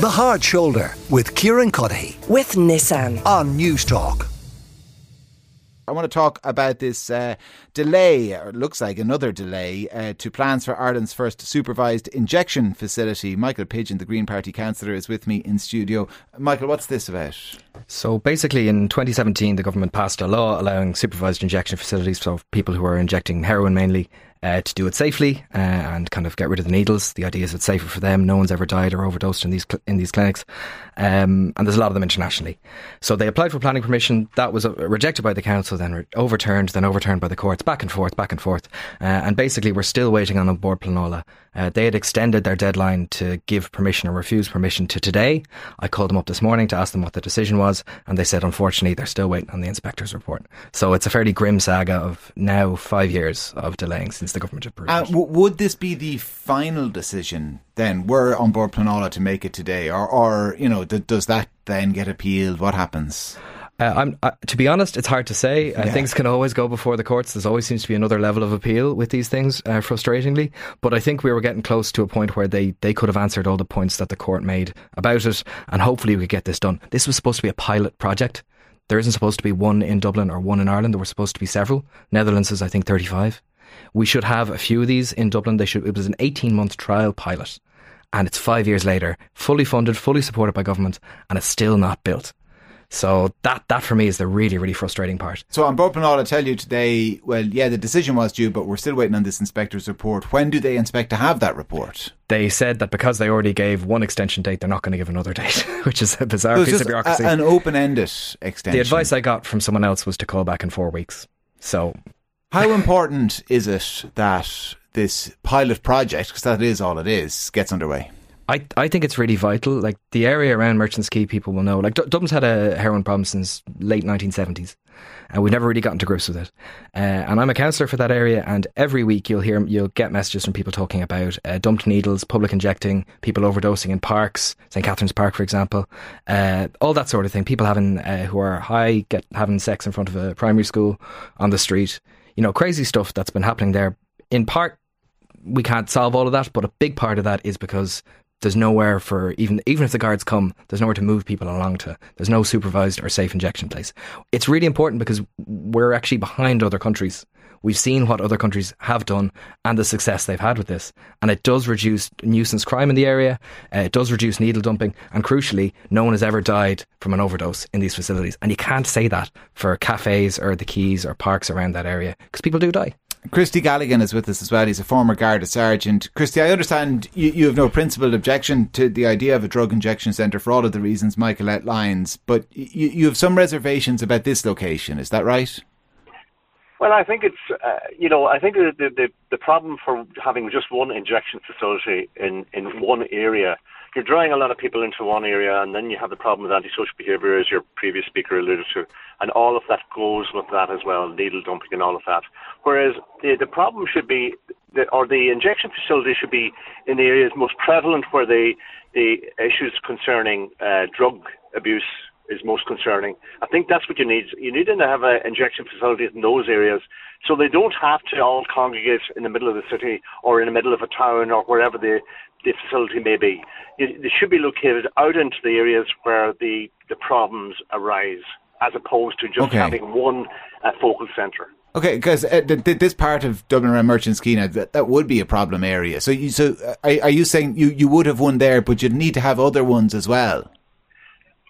The Hard Shoulder with Kieran Cuddihy with Nissan on Newstalk. I want to talk about this uh, delay, or it looks like another delay, uh, to plans for Ireland's first supervised injection facility. Michael Pidgeon, the Green Party councillor, is with me in studio. Michael, what's this about? So basically, in 2017, the government passed a law allowing supervised injection facilities for people who are injecting heroin mainly uh, to do it safely uh, and kind of get rid of the needles. The idea is it's safer for them. No one's ever died or overdosed in these cl- in these clinics, um, and there's a lot of them internationally. So they applied for planning permission. That was uh, rejected by the council, then re- overturned, then overturned by the courts, back and forth, back and forth. Uh, and basically, we're still waiting on Bord Pleanála. Uh, they had extended their deadline to give permission or refuse permission to today. I called them up this morning to ask them what the decision was, and they said unfortunately they're still waiting on the inspector's report. So it's a fairly grim saga of now five years of delaying since the government approved Uh, w- would this be the final decision then? Were An Bord Pleanála to make it today, or, or you know, th- does that then get appealed? What happens? Uh, I'm, uh, to be honest, it's hard to say. Uh, Yeah. Things can always go before the courts. There's always seems to be another level of appeal with these things, uh, frustratingly. But I think we were getting close to a point where they, they could have answered all the points that the court made about it, and hopefully we could get this done. This was supposed to be a pilot project. There isn't supposed to be one in Dublin or one in Ireland. There were supposed to be several. Netherlands is, I think, 35. We should have a few of these in Dublin. They should. It was an 18 month trial pilot, and it's five years later, fully funded, fully supported by government, and it's still not built. So that that for me is the really really frustrating part. So An Bord Pleanála tell you today, well, yeah, the decision was due, but we're still waiting on this inspector's report. When do they expect to have that report? They said that because they already gave one extension date, they're not going to give another date, which is a bizarre So piece of bureaucracy. a- an open-ended extension. the advice I got from someone else was to call back in four weeks. So How important is it that this pilot project, because that is all it is, gets underway? I, I think it's really vital. Like the area around Merchants Quay, people will know. Like Du- Dublin's had a heroin problem since late 1970s, and we've never really gotten to grips with it. Uh, and I'm a counsellor for that area, and every week you'll hear you'll get messages from people talking about uh, dumped needles, public injecting, people overdosing in parks, St Catherine's Park, for example, uh, all that sort of thing. People having uh, who are high get having sex in front of a primary school on the street. You know, crazy stuff that's been happening there. In part, we can't solve all of that, but a big part of that is because there's nowhere for even even if the guards come, there's nowhere to move people along to. There's no supervised or safe injection place. It's really important because we're actually behind other countries. We've seen what other countries have done and the success they've had with this, and it does reduce nuisance crime in the area. Uh, it does reduce needle dumping, and crucially, no one has ever died from an overdose in these facilities. And you can't say that for cafes or the quays or parks around that area because people do die. Christy Galligan is with us as well. He's a former Garda sergeant. Christy, I understand you, you have no principled objection to the idea of a drug injection centre for all of the reasons Michael outlines, but you, you have some reservations about this location. Is that right? Well, I think it's uh, you know I think the, the the problem for having just one injection facility in in one area, you're drawing a lot of people into one area, and then you have the problem with antisocial behaviour, as your previous speaker alluded to, and all of that goes with that as well, needle dumping and all of that. Whereas the the problem should be, the, or the injection facility should be in the areas most prevalent where the the issues concerning uh, drug abuse is most concerning. I think that's what you need. You need to have uh, injection facilities in those areas so they don't have to all congregate in the middle of the city or in the middle of a town or wherever the, the facility may be. It, they should be located out into the areas where the, the problems arise as opposed to just Okay. having one uh, focal centre. Okay, because uh, th- th- this part of Dublin around Merchants Quay, that, that would be a problem area. So, you, so uh, are, are you saying you, you would have one there, but you'd need to have other ones as well?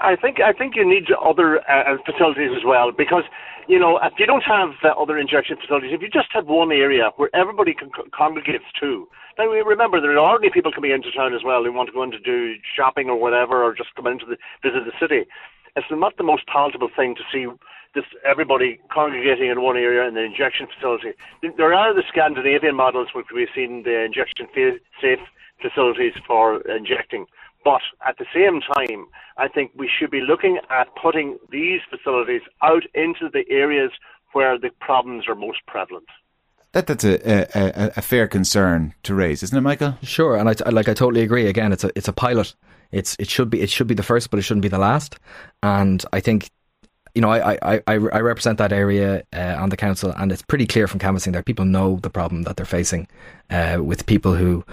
I think I think you need other uh, facilities as well because you know if you don't have uh, other injection facilities, if you just have one area where everybody con- congregates to. Now we remember there are already people coming into town as well who want to go in to do shopping or whatever, or just come into the visit the city. It's not the most palatable thing to see this everybody congregating in one area in the injection facility. There are the Scandinavian models which we've seen the injection fa- safe facilities for injecting. But at the same time, I think we should be looking at putting these facilities out into the areas where the problems are most prevalent. That that's a, a, a, a fair concern to raise, isn't it, Michael? Sure, and I, I- like I totally agree. Again, it's a it's a pilot. It's it should be it should be the first, but it shouldn't be the last. And I think you know I I, I, I represent that area uh, on the council, and it's pretty clear from canvassing there. People know the problem that they're facing uh, with people who.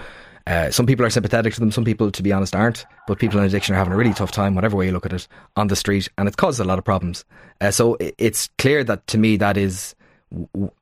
Uh, some people are sympathetic to them, some people, to be honest, aren't. But people in addiction are having a really tough time, whatever way you look at it, on the street, and it's caused a lot of problems. Uh, so it's clear that to me that is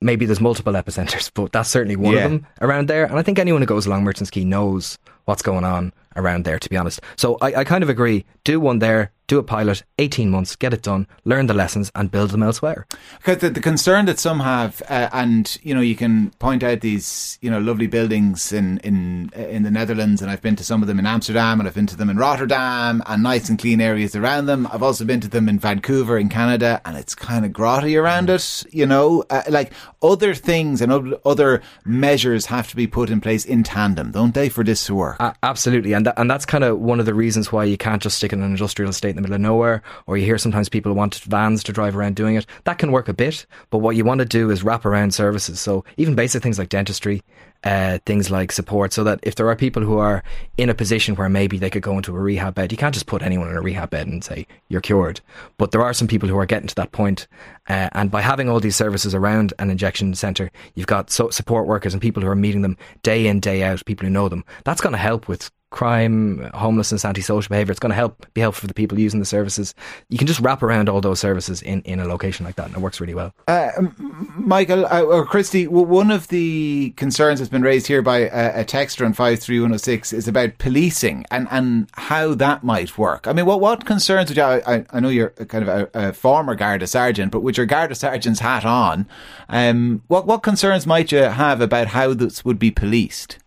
maybe there's multiple epicenters, but that's certainly one yeah. of them around there. And I think anyone who goes along Merchants Quay knows what's going on around there, to be honest. So I, I kind of agree. Do one there, do a pilot, 18 months, get it done, learn the lessons and build them elsewhere. Because the, the concern that some have, uh, and, you know, you can point out these, you know, lovely buildings in, in, in the Netherlands and I've been to some of them in Amsterdam and I've been to them in Rotterdam and nice and clean areas around them. I've also been to them in Vancouver in Canada and it's kind of grotty around it, you know, uh, like other things and other measures have to be put in place in tandem, don't they, for this to work? Uh, absolutely. And, th- and that's kind of one of the reasons why you can't just stick in an industrial estate the middle of nowhere, or you hear sometimes people want vans to drive around doing it. That can work a bit, but what you want to do is wrap around services. So even basic things like dentistry, uh, things like support, so that if there are people who are in a position where maybe they could go into a rehab bed, you can't just put anyone in a rehab bed and say you're cured. But there are some people who are getting to that point, uh, and by having all these services around an injection centre, you've got so support workers and people who are meeting them day in day out, people who know them. That's going to help with crime, homelessness, antisocial behaviour. It's going to help be helpful for the people using the services. You can just wrap around all those services in, in a location like that, and it works really well. Uh, Michael uh, or Christy, one of the concerns that's been raised here by a, a texter on five three one zero oh six is about policing and, and how that might work. I mean, what what concerns would you? I, I know you're kind of a, a former Garda sergeant, but with your Garda sergeant's hat on, um, what what concerns might you have about how this would be policed?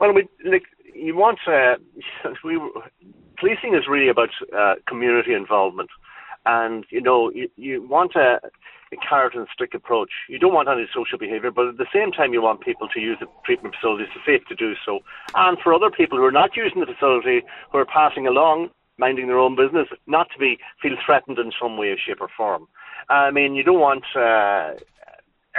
Well, we like you want uh, we policing is really about uh, community involvement, and you know you, you want a, a carrot and stick approach. You don't want any social behaviour, but at the same time you want people to use the treatment facilities. to safe to do so, and for other people who are not using the facility, who are passing along, minding their own business, not to be feel threatened in some way, shape, or form. I mean, you don't want uh,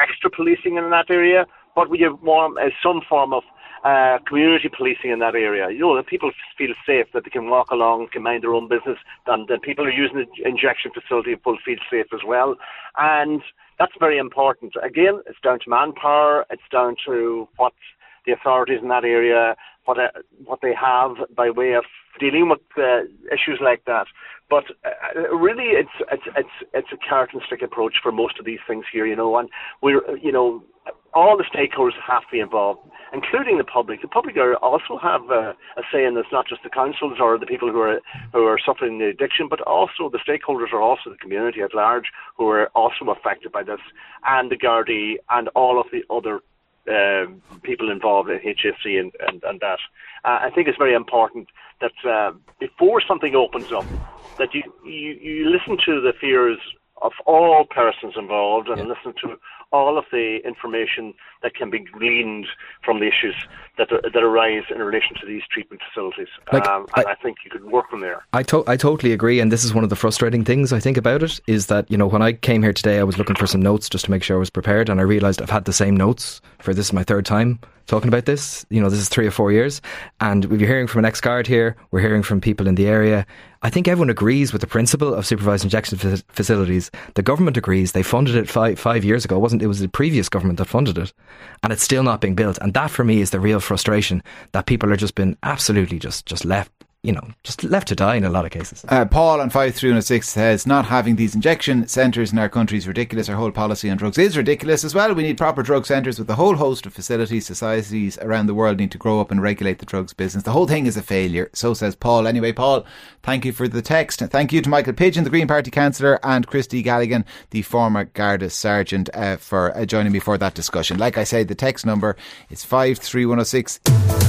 extra policing in that area, but you want uh, some form of uh, community policing in that area. You know, that people feel safe, that they can walk along, can mind their own business, and that people are using the injection facility will feel safe as well. And that's very important. Again, it's down to manpower, it's down to what the authorities in that area, what, uh, what they have by way of dealing with uh, issues like that. But uh, really, it's it's it's it's a carrot and stick approach for most of these things here, you know. And we're you know all the stakeholders have to be involved, including the public. The public are also have a, a say in this, not just the councils or the people who are who are suffering the addiction, but also the stakeholders are also the community at large who are also affected by this, and the Gardaí and all of the other uh, people involved in HSE and, and, and that. Uh, I think it's very important that uh, before something opens up, that you, you, you listen to the fears of all persons involved and yeah. listen to all of the information that can be gleaned from the issues that that arise in relation to these treatment facilities. Like, um, and I, I, think you could work from there. I, to- I totally agree, and this is one of the frustrating things I think about it is that you know when I came here today, I was looking for some notes just to make sure I was prepared, and I realised I've had the same notes for this is my third time talking about this. You know, this is three or four years, and we're hearing from an ex guard here. We're hearing from people in the area. I think everyone agrees with the principle of supervised injection facilities. The government agrees. They funded it five five years ago. It wasn't it was the previous government that funded it, and it's still not being built. And that for me is the real frustration that people are just been absolutely just just left you know, just left to die in a lot of cases. Uh, Paul on 5306 says, not having these injection centres in our country is ridiculous. Our whole policy on drugs is ridiculous as well. We need proper drug centres with a whole host of facilities. Societies around the world need to grow up and regulate the drugs business. The whole thing is a failure. So says Paul. Anyway, Paul, thank you for the text. Thank you to Michael Pidgeon, the Green Party councillor, and Christy Galligan, the former Garda sergeant, uh, for uh, joining me for that discussion. Like I said, the text number is 53106.